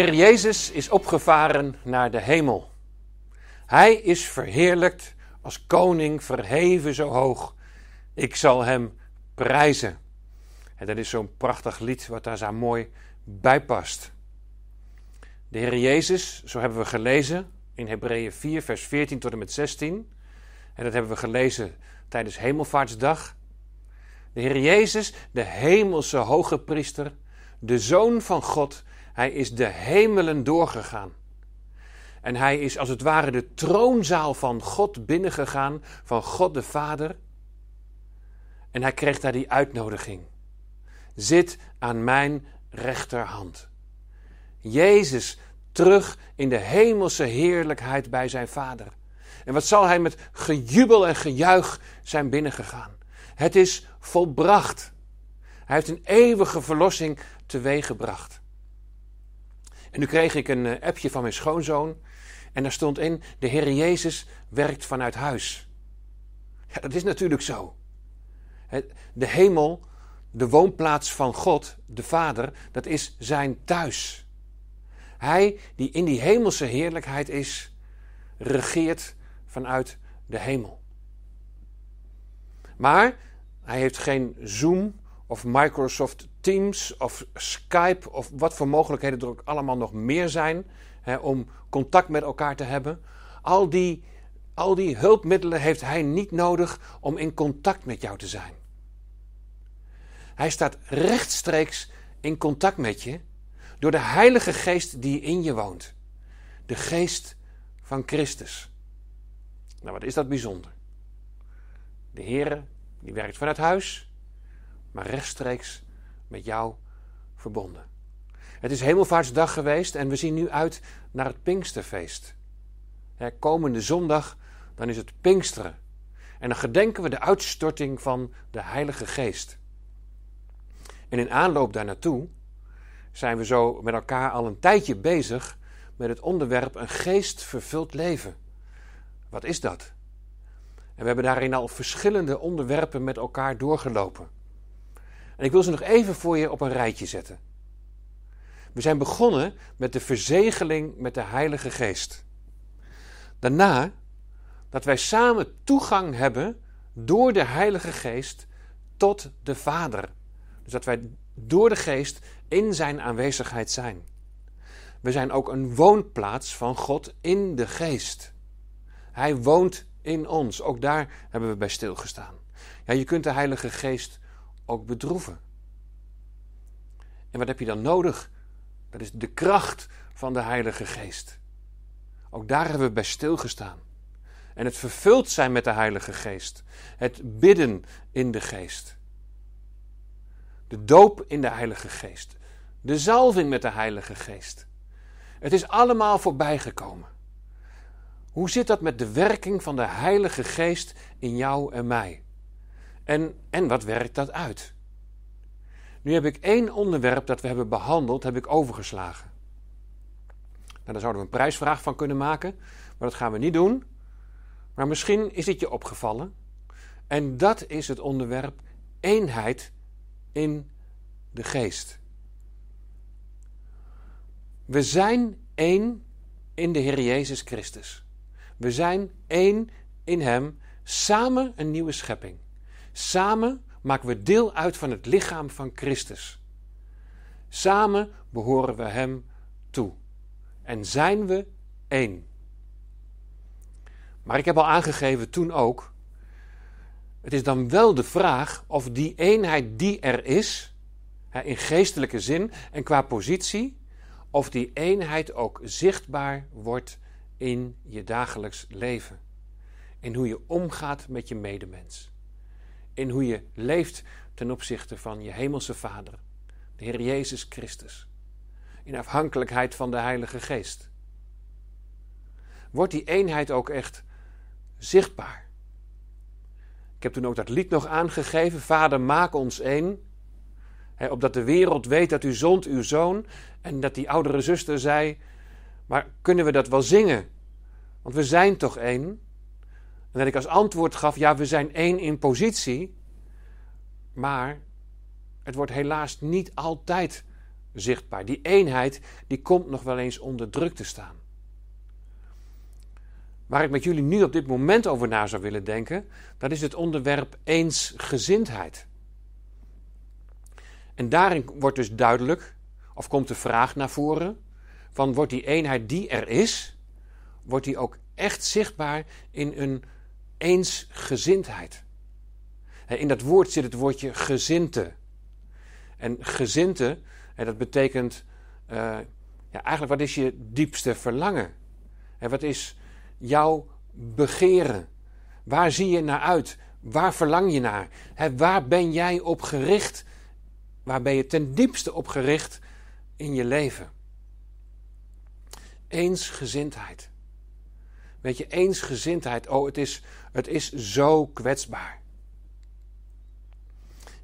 Heer Jezus is opgevaren naar de hemel. Hij is verheerlijkt als koning, verheven zo hoog. Ik zal hem prijzen. En dat is zo'n prachtig lied wat daar zo mooi bij past. De Heer Jezus, zo hebben we gelezen in Hebreeën 4, vers 14 tot en met 16. En dat hebben we gelezen tijdens Hemelvaartsdag. De Heer Jezus, de hemelse hoge priester, de Zoon van God, hij is de hemelen doorgegaan. En hij is als het ware de troonzaal van God binnengegaan, van God de Vader. En hij kreeg daar die uitnodiging. Zit aan mijn rechterhand. Jezus terug in de hemelse heerlijkheid bij zijn Vader. En wat zal hij met gejubel en gejuich zijn binnengegaan? Het is volbracht. Hij heeft een eeuwige verlossing teweeggebracht. En nu kreeg ik een eh, appje van mijn schoonzoon. En daar stond in: De Heer Jezus werkt vanuit huis. Ja, dat is natuurlijk zo. De hemel, de woonplaats van God, de Vader, dat is zijn thuis. Hij die in die hemelse heerlijkheid is, regeert vanuit de hemel. Maar hij heeft geen Zoom of Microsoft Teams of Skype of wat voor mogelijkheden er ook allemaal nog meer zijn hè, om contact met elkaar te hebben. Al die, al die hulpmiddelen heeft hij niet nodig om in contact met jou te zijn. Hij staat rechtstreeks in contact met je door de Heilige Geest die in je woont. De Geest van Christus. Nou, wat is dat bijzonder? De Heer die werkt vanuit huis, maar rechtstreeks met jou verbonden. Het is Hemelvaartsdag geweest en we zien nu uit naar het Pinksterfeest. komende zondag, dan is het Pinksteren. En dan gedenken we de uitstorting van de Heilige Geest. En in aanloop daar naartoe zijn we zo met elkaar al een tijdje bezig met het onderwerp een geestvervuld leven. Wat is dat? En we hebben daarin al verschillende onderwerpen met elkaar doorgelopen. En ik wil ze nog even voor je op een rijtje zetten. We zijn begonnen met de verzegeling met de Heilige Geest. Daarna dat wij samen toegang hebben door de Heilige Geest tot de Vader. Dus dat wij door de Geest in Zijn aanwezigheid zijn. We zijn ook een woonplaats van God in de Geest. Hij woont in ons. Ook daar hebben we bij stilgestaan. Ja, je kunt de Heilige Geest ook bedroeven. En wat heb je dan nodig? Dat is de kracht van de Heilige Geest. Ook daar hebben we bij stilgestaan. En het vervuld zijn met de Heilige Geest. Het bidden in de Geest. De doop in de Heilige Geest. De zalving met de Heilige Geest. Het is allemaal voorbijgekomen. Hoe zit dat met de werking van de Heilige Geest in jou en mij? En, en wat werkt dat uit? Nu heb ik één onderwerp dat we hebben behandeld, heb ik overgeslagen. Nou, daar zouden we een prijsvraag van kunnen maken, maar dat gaan we niet doen. Maar misschien is het je opgevallen. En dat is het onderwerp eenheid in de geest. We zijn één in de Heer Jezus Christus. We zijn één in Hem, samen een nieuwe schepping. Samen maken we deel uit van het lichaam van Christus. Samen behoren we Hem toe. En zijn we één. Maar ik heb al aangegeven toen ook. Het is dan wel de vraag of die eenheid die er is, in geestelijke zin en qua positie, of die eenheid ook zichtbaar wordt in je dagelijks leven. In hoe je omgaat met je medemens. In hoe je leeft ten opzichte van je hemelse Vader, de Heer Jezus Christus. In afhankelijkheid van de Heilige Geest. Wordt die eenheid ook echt zichtbaar? Ik heb toen ook dat lied nog aangegeven: Vader, maak ons één. opdat de wereld weet dat u zond uw zoon. En dat die oudere zuster zei: maar kunnen we dat wel zingen? Want we zijn toch één? En dat ik als antwoord gaf: ja, we zijn één in positie. Maar het wordt helaas niet altijd zichtbaar. Die eenheid die komt nog wel eens onder druk te staan. Waar ik met jullie nu op dit moment over na zou willen denken, dat is het onderwerp eensgezindheid. En daarin wordt dus duidelijk, of komt de vraag naar voren, van wordt die eenheid die er is, wordt die ook echt zichtbaar in een eensgezindheid. In dat woord zit het woordje gezinte. En gezinte, dat betekent uh, ja, eigenlijk wat is je diepste verlangen? Wat is jouw begeren? Waar zie je naar uit? Waar verlang je naar? Waar ben jij op gericht? Waar ben je ten diepste op gericht in je leven? Eensgezindheid. Weet je, eensgezindheid, oh, het is, het is zo kwetsbaar.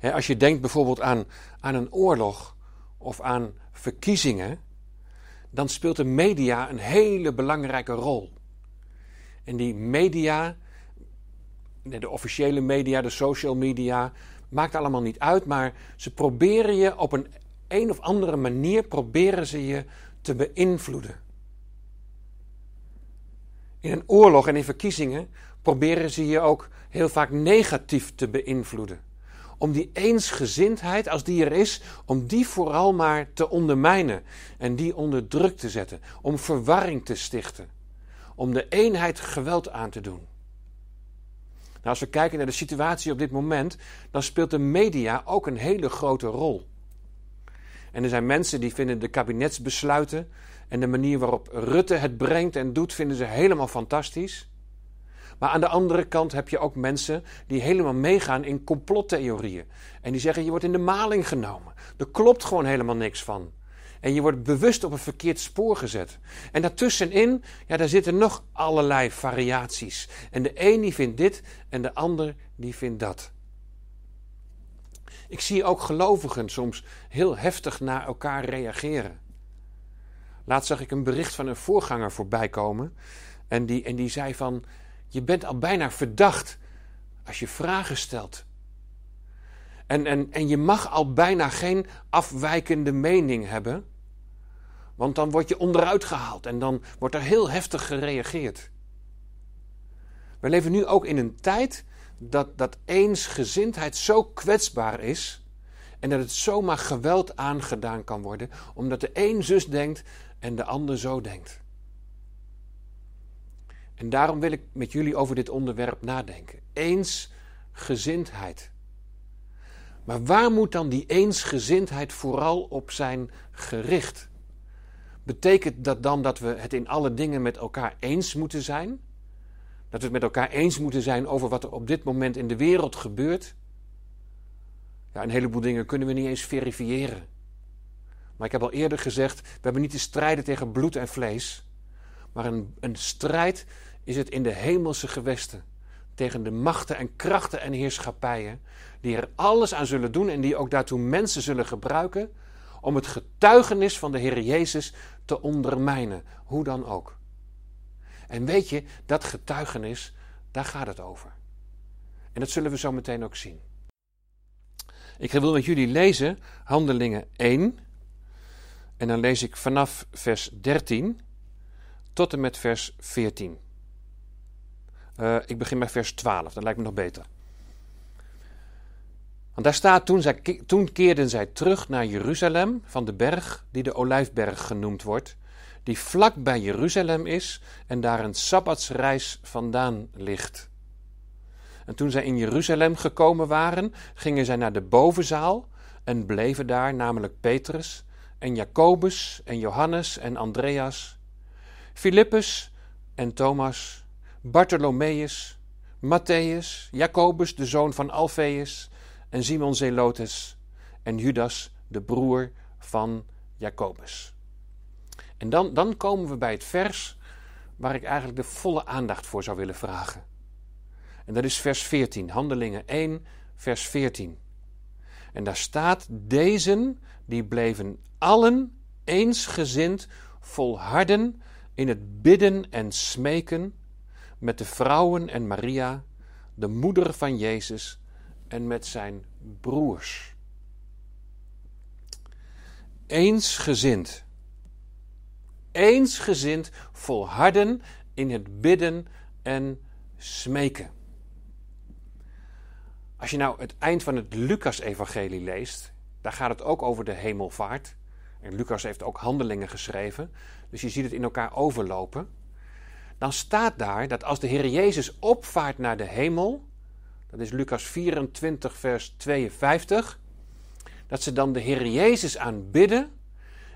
als je denkt bijvoorbeeld aan, aan een oorlog of aan verkiezingen, dan speelt de media een hele belangrijke rol. En die media, de officiële media, de social media, maakt allemaal niet uit, maar ze proberen je op een een of andere manier proberen ze je te beïnvloeden. In een oorlog en in verkiezingen proberen ze je ook heel vaak negatief te beïnvloeden. Om die eensgezindheid, als die er is, om die vooral maar te ondermijnen en die onder druk te zetten. Om verwarring te stichten. Om de eenheid geweld aan te doen. Nou, als we kijken naar de situatie op dit moment, dan speelt de media ook een hele grote rol. En er zijn mensen die vinden de kabinetsbesluiten en de manier waarop Rutte het brengt en doet, vinden ze helemaal fantastisch. Maar aan de andere kant heb je ook mensen die helemaal meegaan in complottheorieën. En die zeggen je wordt in de maling genomen. Er klopt gewoon helemaal niks van. En je wordt bewust op een verkeerd spoor gezet. En daartussenin, ja, daar zitten nog allerlei variaties. En de een die vindt dit en de ander die vindt dat. Ik zie ook gelovigen soms heel heftig naar elkaar reageren. Laatst zag ik een bericht van een voorganger voorbij komen. En die, en die zei van, je bent al bijna verdacht als je vragen stelt. En, en, en je mag al bijna geen afwijkende mening hebben. Want dan word je onderuit gehaald en dan wordt er heel heftig gereageerd. We leven nu ook in een tijd dat, dat eensgezindheid zo kwetsbaar is. En dat het zomaar geweld aangedaan kan worden, omdat de een zus denkt en de ander zo denkt. En daarom wil ik met jullie over dit onderwerp nadenken. Eensgezindheid. Maar waar moet dan die eensgezindheid vooral op zijn gericht? Betekent dat dan dat we het in alle dingen met elkaar eens moeten zijn? Dat we het met elkaar eens moeten zijn over wat er op dit moment in de wereld gebeurt? Ja, een heleboel dingen kunnen we niet eens verifiëren. Maar ik heb al eerder gezegd, we hebben niet te strijden tegen bloed en vlees. Maar een, een strijd is het in de hemelse gewesten. Tegen de machten en krachten en heerschappijen. Die er alles aan zullen doen en die ook daartoe mensen zullen gebruiken. Om het getuigenis van de Heer Jezus te ondermijnen. Hoe dan ook. En weet je, dat getuigenis, daar gaat het over. En dat zullen we zo meteen ook zien. Ik wil met jullie lezen Handelingen 1. En dan lees ik vanaf vers 13 tot en met vers 14. Uh, eh, ik begin bij vers 12, dat lijkt me nog beter. Want daar staat, toen, zij, toen keerden zij terug naar Jeruzalem van de berg die de Olijfberg genoemd wordt, die vlak bij Jeruzalem is en daar een sabbatsreis vandaan ligt. En toen zij in Jeruzalem gekomen waren, gingen zij naar de bovenzaal en bleven daar, namelijk Petrus en Jacobus en Johannes en Andreas, Filippus en Thomas, Bartholomeus, Matthäus, Jacobus de zoon van Alfeus en Simon Zelotes en Judas de broer van Jacobus. En dan, dan komen we bij het vers waar ik eigenlijk de volle aandacht voor zou willen vragen. En dat is vers 14, Handelingen 1, vers 14. En daar staat: Deze die bleven allen eensgezind volharden in het bidden en smeken met de vrouwen en Maria, de moeder van Jezus, en met zijn broers. eensgezind. Eensgezind volharden in het bidden en smeken. Als je nou het eind van het Lucas-evangelie leest, daar gaat het ook over de hemelvaart. En Lucas heeft ook handelingen geschreven, dus je ziet het in elkaar overlopen. Dan staat daar dat als de Heer Jezus opvaart naar de hemel, dat is Lucas 24, vers 52, dat ze dan de Heer Jezus aanbidden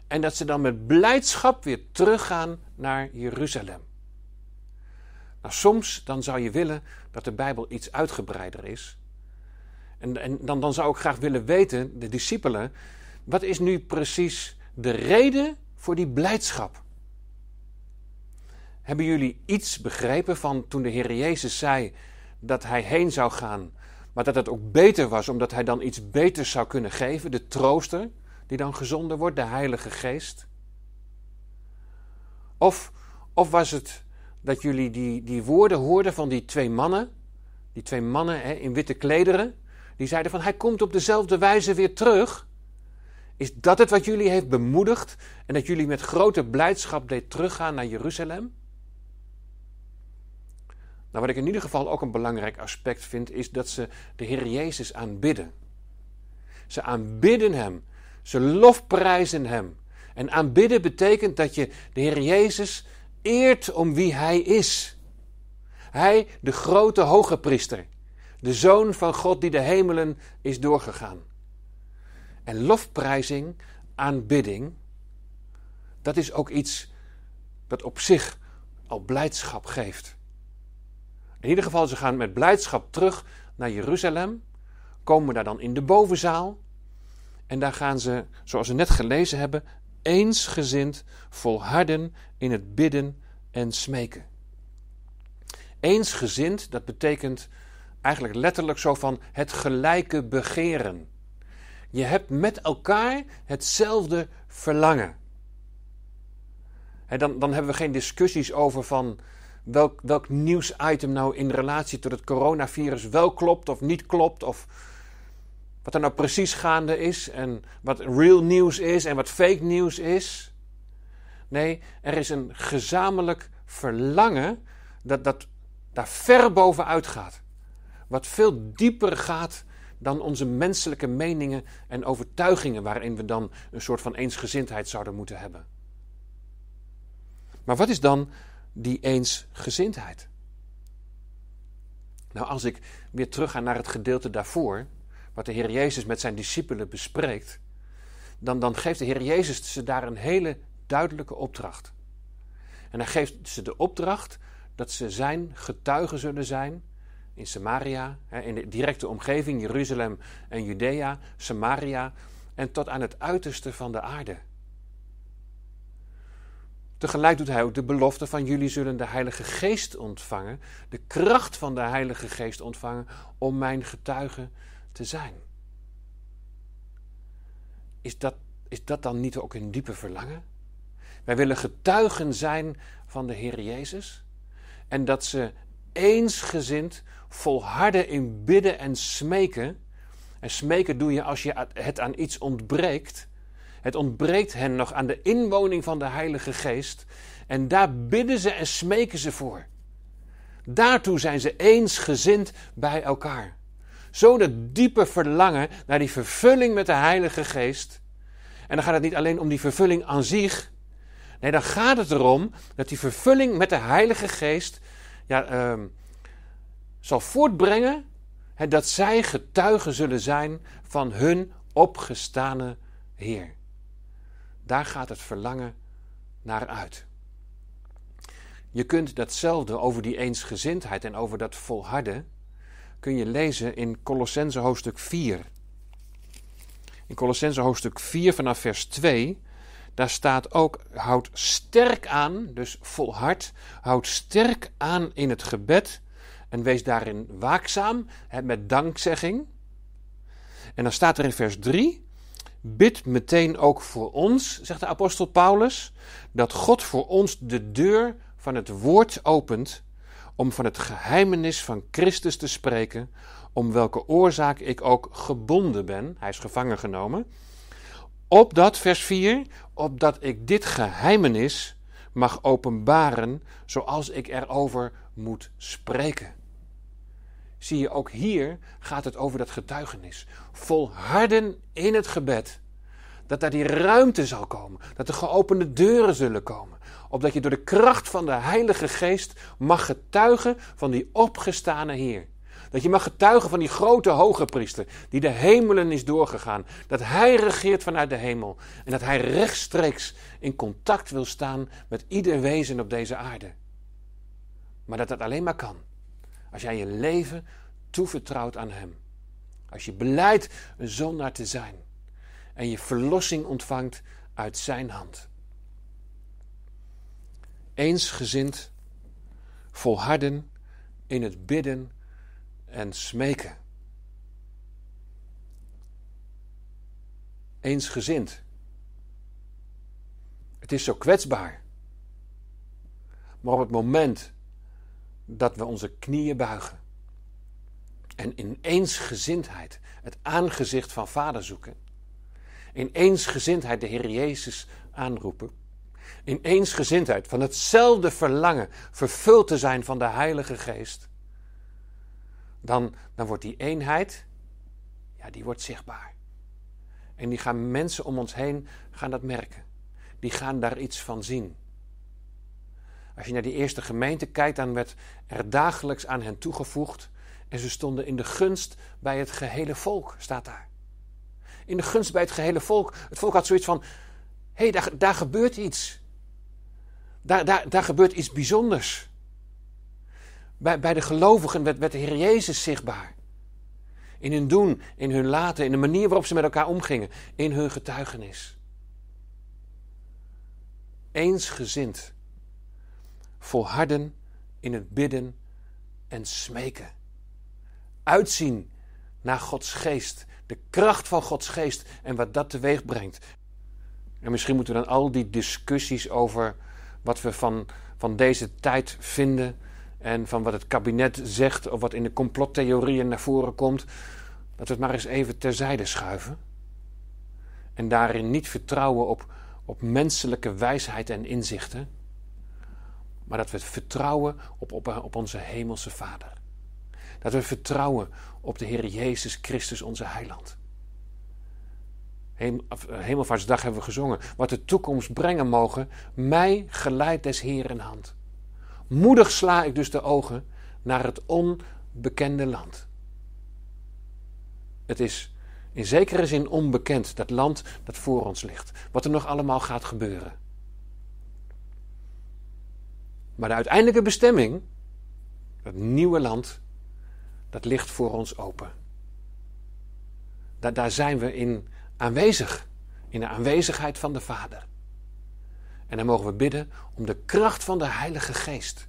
en dat ze dan met blijdschap weer teruggaan naar Jeruzalem. Nou, soms dan zou je willen dat de Bijbel iets uitgebreider is. En, en dan, dan zou ik graag willen weten, de discipelen, wat is nu precies de reden voor die blijdschap? Hebben jullie iets begrepen van toen de Heer Jezus zei dat hij heen zou gaan, maar dat het ook beter was omdat hij dan iets beters zou kunnen geven, de trooster die dan gezonden wordt, de Heilige Geest? Of, of was het dat jullie die, die woorden hoorden van die twee mannen, die twee mannen hè, in witte klederen, die zeiden van hij komt op dezelfde wijze weer terug. Is dat het wat jullie heeft bemoedigd en dat jullie met grote blijdschap deed teruggaan naar Jeruzalem? Nou, wat ik in ieder geval ook een belangrijk aspect vind, is dat ze de Heer Jezus aanbidden. Ze aanbidden Hem. Ze lofprijzen Hem. En aanbidden betekent dat je de Heer Jezus eert om wie Hij is. Hij, de grote hoge priester, de Zoon van God die de hemelen is doorgegaan. En lofprijzing, aanbidding, dat is ook iets dat op zich al blijdschap geeft. In ieder geval, ze gaan met blijdschap terug naar Jeruzalem, komen daar dan in de bovenzaal. En daar gaan ze, zoals we net gelezen hebben, eensgezind volharden in het bidden en smeken. Eensgezind, dat betekent eigenlijk letterlijk zo van het gelijke begeren. Je hebt met elkaar hetzelfde verlangen. dan, dan hebben we geen discussies over van welk, welk nieuwsitem nou in relatie tot het coronavirus wel klopt of niet klopt. Of wat er nou precies gaande is en wat real nieuws is en wat fake nieuws is. Nee, er is een gezamenlijk verlangen dat, dat daar ver bovenuit gaat. Wat veel dieper gaat dan onze menselijke meningen en overtuigingen, waarin we dan een soort van eensgezindheid zouden moeten hebben. Maar wat is dan die eensgezindheid? Nou, als ik weer terug ga naar het gedeelte daarvoor, wat de Heer Jezus met zijn discipelen bespreekt, dan, dan geeft de Heer Jezus ze daar een hele duidelijke opdracht. En hij geeft ze de opdracht dat ze zijn getuigen zullen zijn in Samaria, in de directe omgeving, Jeruzalem en Judea, Samaria en tot aan het uiterste van de aarde. Tegelijk doet hij ook de belofte van jullie zullen de Heilige Geest ontvangen, de kracht van de Heilige Geest ontvangen om mijn getuige te zijn. Is dat, is dat dan niet ook een diepe verlangen? Wij willen getuigen zijn van de Heer Jezus en dat ze eensgezind volharden in bidden en smeken. En smeken doe je als je het aan iets ontbreekt. Het ontbreekt hen nog aan de inwoning van de Heilige Geest. En daar bidden ze en smeken ze voor. Daartoe zijn ze eensgezind bij elkaar. Zo dat diepe verlangen naar die vervulling met de Heilige Geest. En dan gaat het niet alleen om die vervulling aan zich. Nee, dan gaat het erom dat die vervulling met de Heilige Geest ja, uh, zal voortbrengen dat zij getuigen zullen zijn van hun opgestane Heer. Daar gaat het verlangen naar uit. Je kunt datzelfde over die eensgezindheid en over dat volharden kun je lezen in Colossense hoofdstuk 4. In Colossense hoofdstuk 4 vanaf vers 2, daar staat ook: houd sterk aan, dus volhard, houd sterk aan in het gebed en wees daarin waakzaam met dankzegging. En dan staat er in vers 3: Bid meteen ook voor ons, zegt de apostel Paulus, dat God voor ons de deur van het woord opent om van het geheimenis van Christus te spreken, om welke oorzaak ik ook gebonden ben, hij is gevangen genomen, Opdat, vers 4, opdat ik dit geheimenis mag openbaren zoals ik erover moet spreken. Zie je, ook hier gaat het over dat getuigenis. Volharden in het gebed. Dat daar die ruimte zal komen. Dat er geopende deuren zullen komen. Opdat je door de kracht van de Heilige Geest mag getuigen van die opgestane Heer. Dat je mag getuigen van die grote hoge priester die de hemelen is doorgegaan. Dat hij regeert vanuit de hemel. En dat hij rechtstreeks in contact wil staan met ieder wezen op deze aarde. Maar dat dat alleen maar kan als jij je leven toevertrouwt aan hem. Als je beleidt een zondaar te zijn. En je verlossing ontvangt uit zijn hand. Eensgezind volharden in het bidden en smeken. Eensgezind. Het is zo kwetsbaar. Maar op het moment dat we onze knieën buigen en in eensgezindheid het aangezicht van Vader zoeken, in eensgezindheid de Heer Jezus aanroepen, in eensgezindheid van hetzelfde verlangen vervuld te zijn van de Heilige Geest, dan, dan wordt die eenheid, ja, die wordt zichtbaar. En die gaan mensen om ons heen gaan dat merken. Die gaan daar iets van zien. Als je naar die eerste gemeente kijkt, dan werd er dagelijks aan hen toegevoegd. En ze stonden in de gunst bij het gehele volk, staat daar. In de gunst bij het gehele volk. Het volk had zoiets van: hé, hey, daar, daar gebeurt iets. Daar, daar, daar gebeurt iets bijzonders. Bij, bij de gelovigen werd, de Heer Jezus zichtbaar. In hun doen, in hun laten, in de manier waarop ze met elkaar omgingen, in hun getuigenis. Eensgezind, volharden in het bidden en smeken. Uitzien naar Gods geest, de kracht van Gods geest en wat dat teweeg brengt. En misschien moeten we dan al die discussies over wat we van, van deze tijd vinden en van wat het kabinet zegt of wat in de complottheorieën naar voren komt, dat we het maar eens even terzijde schuiven. En daarin niet vertrouwen op, op menselijke wijsheid en inzichten, maar dat we vertrouwen op, op, op onze Hemelse Vader. Dat we vertrouwen op de Heer Jezus Christus, onze Heiland. Hemelvaartsdag hebben we gezongen. Wat de toekomst brengen mogen, mij geleid des Heeren hand. Moedig sla ik dus de ogen naar het onbekende land. Het is in zekere zin onbekend, dat land dat voor ons ligt. Wat er nog allemaal gaat gebeuren. Maar de uiteindelijke bestemming, dat nieuwe land, dat ligt voor ons open. Daar, daar zijn we in aanwezig, in de aanwezigheid van de Vader. En dan mogen we bidden om de kracht van de Heilige Geest.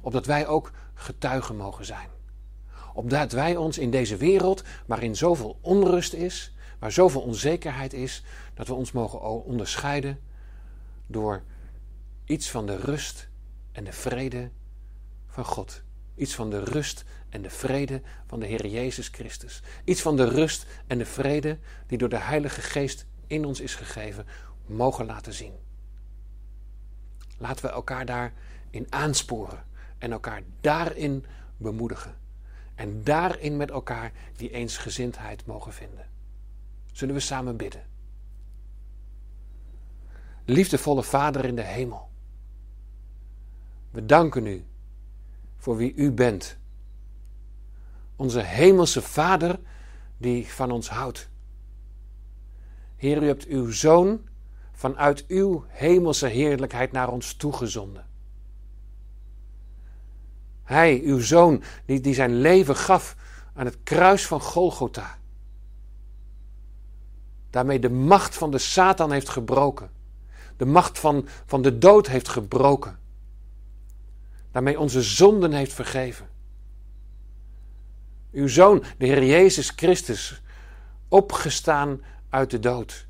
Opdat wij ook getuigen mogen zijn. Opdat wij ons in deze wereld, waarin zoveel onrust is, waar zoveel onzekerheid is, dat we ons mogen onderscheiden door iets van de rust en de vrede van God. Iets van de rust en de vrede van de Heer Jezus Christus. Iets van de rust en de vrede die door de Heilige Geest in ons is gegeven, mogen laten zien. Laten we elkaar daarin aansporen en elkaar daarin bemoedigen. En daarin met elkaar die eensgezindheid mogen vinden. Zullen we samen bidden? Liefdevolle Vader in de hemel. We danken u voor wie u bent. Onze hemelse Vader die van ons houdt. Heer, u hebt uw Zoon vanuit uw hemelse heerlijkheid naar ons toegezonden. Hij, uw zoon, die, die zijn leven gaf aan het kruis van Golgotha. Daarmee de macht van de Satan heeft gebroken. De macht van, van de dood heeft gebroken. Daarmee onze zonden heeft vergeven. Uw zoon, de Heer Jezus Christus, opgestaan uit de dood.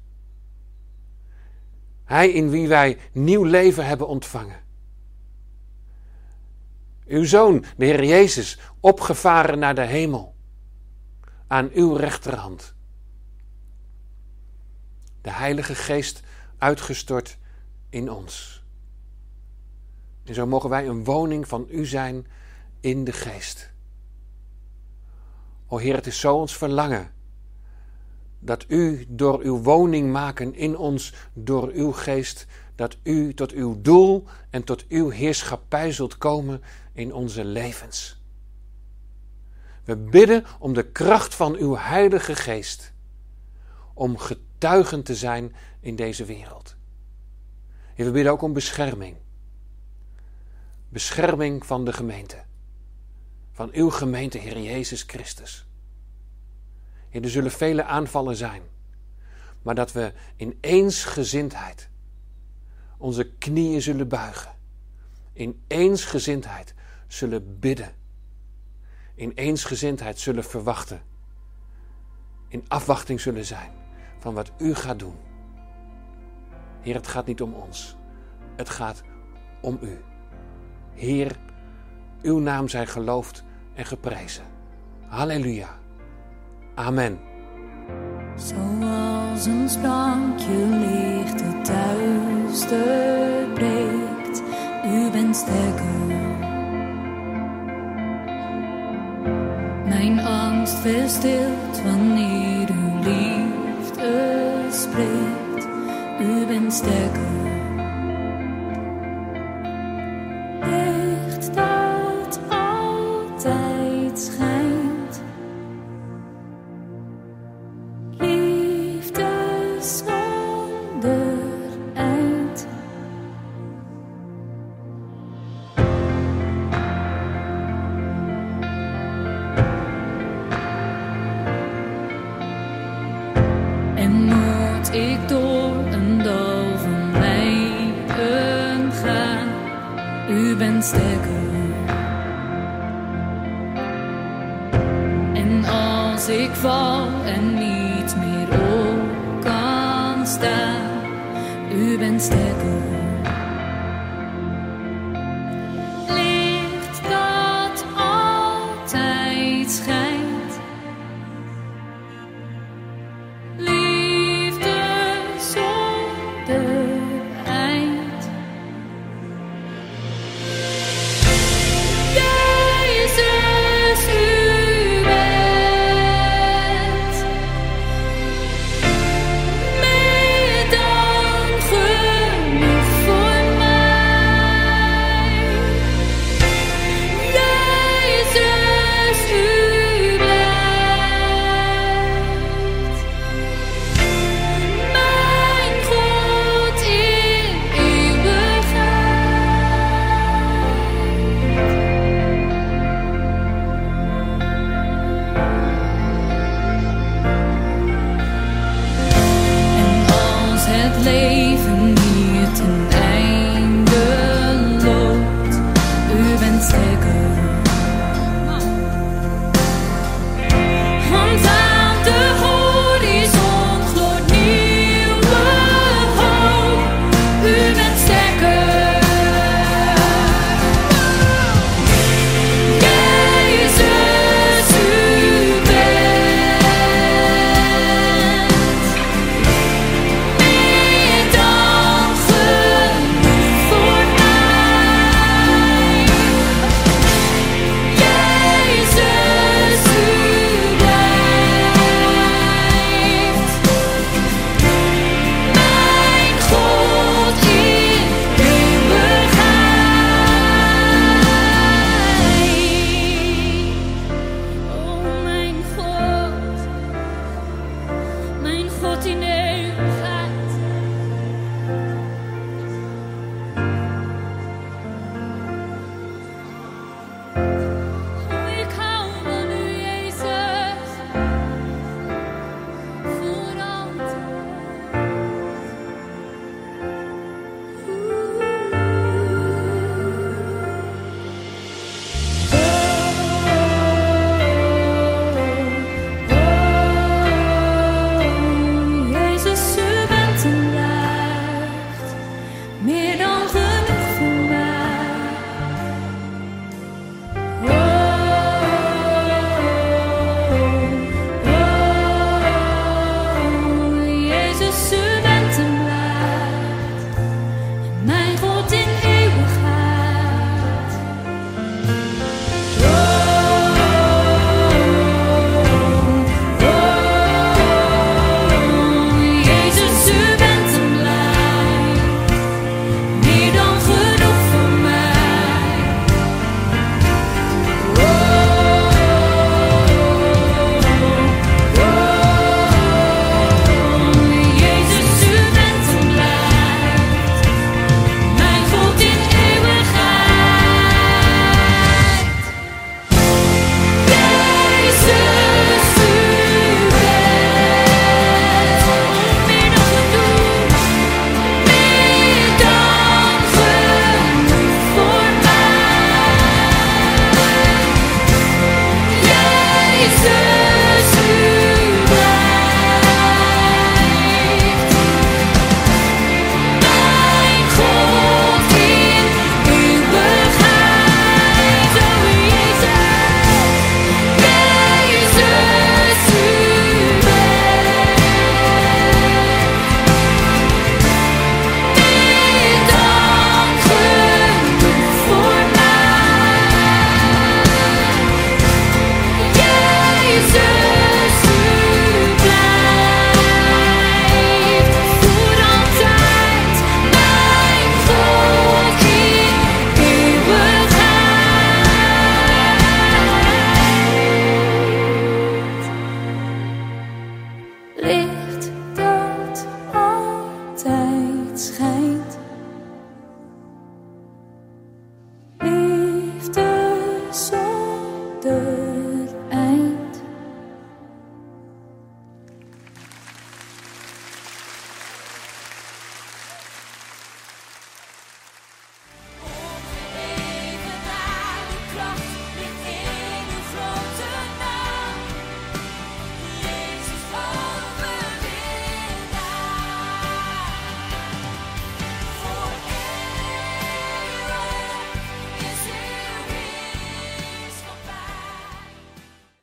Hij in wie wij nieuw leven hebben ontvangen. Uw zoon, de Heer Jezus, opgevaren naar de hemel. Aan uw rechterhand. de Heilige Geest uitgestort in ons. En zo mogen wij een woning van U zijn in de Geest. O Heer, het is zo ons verlangen dat U door uw woning maken in ons, door uw Geest, dat U tot uw doel en tot uw heerschappij zult komen in onze levens. We bidden om de kracht van uw Heilige Geest, om getuigen te zijn in deze wereld. En we bidden ook om bescherming. Bescherming van de gemeente. Van uw gemeente, Heer Jezus Christus. Heer, er zullen vele aanvallen zijn. Maar dat we in eensgezindheid onze knieën zullen buigen. In eensgezindheid zullen bidden. In eensgezindheid zullen verwachten. In afwachting zullen zijn van wat u gaat doen. Heer, het gaat niet om ons. Het gaat om u. Heer, uw naam zij geloofd en geprezen. Halleluja. Amen. Zoals een sprankje licht het duister breekt, u bent sterker. Mijn angst verstilt wanneer uw liefde spreekt, u bent sterker. U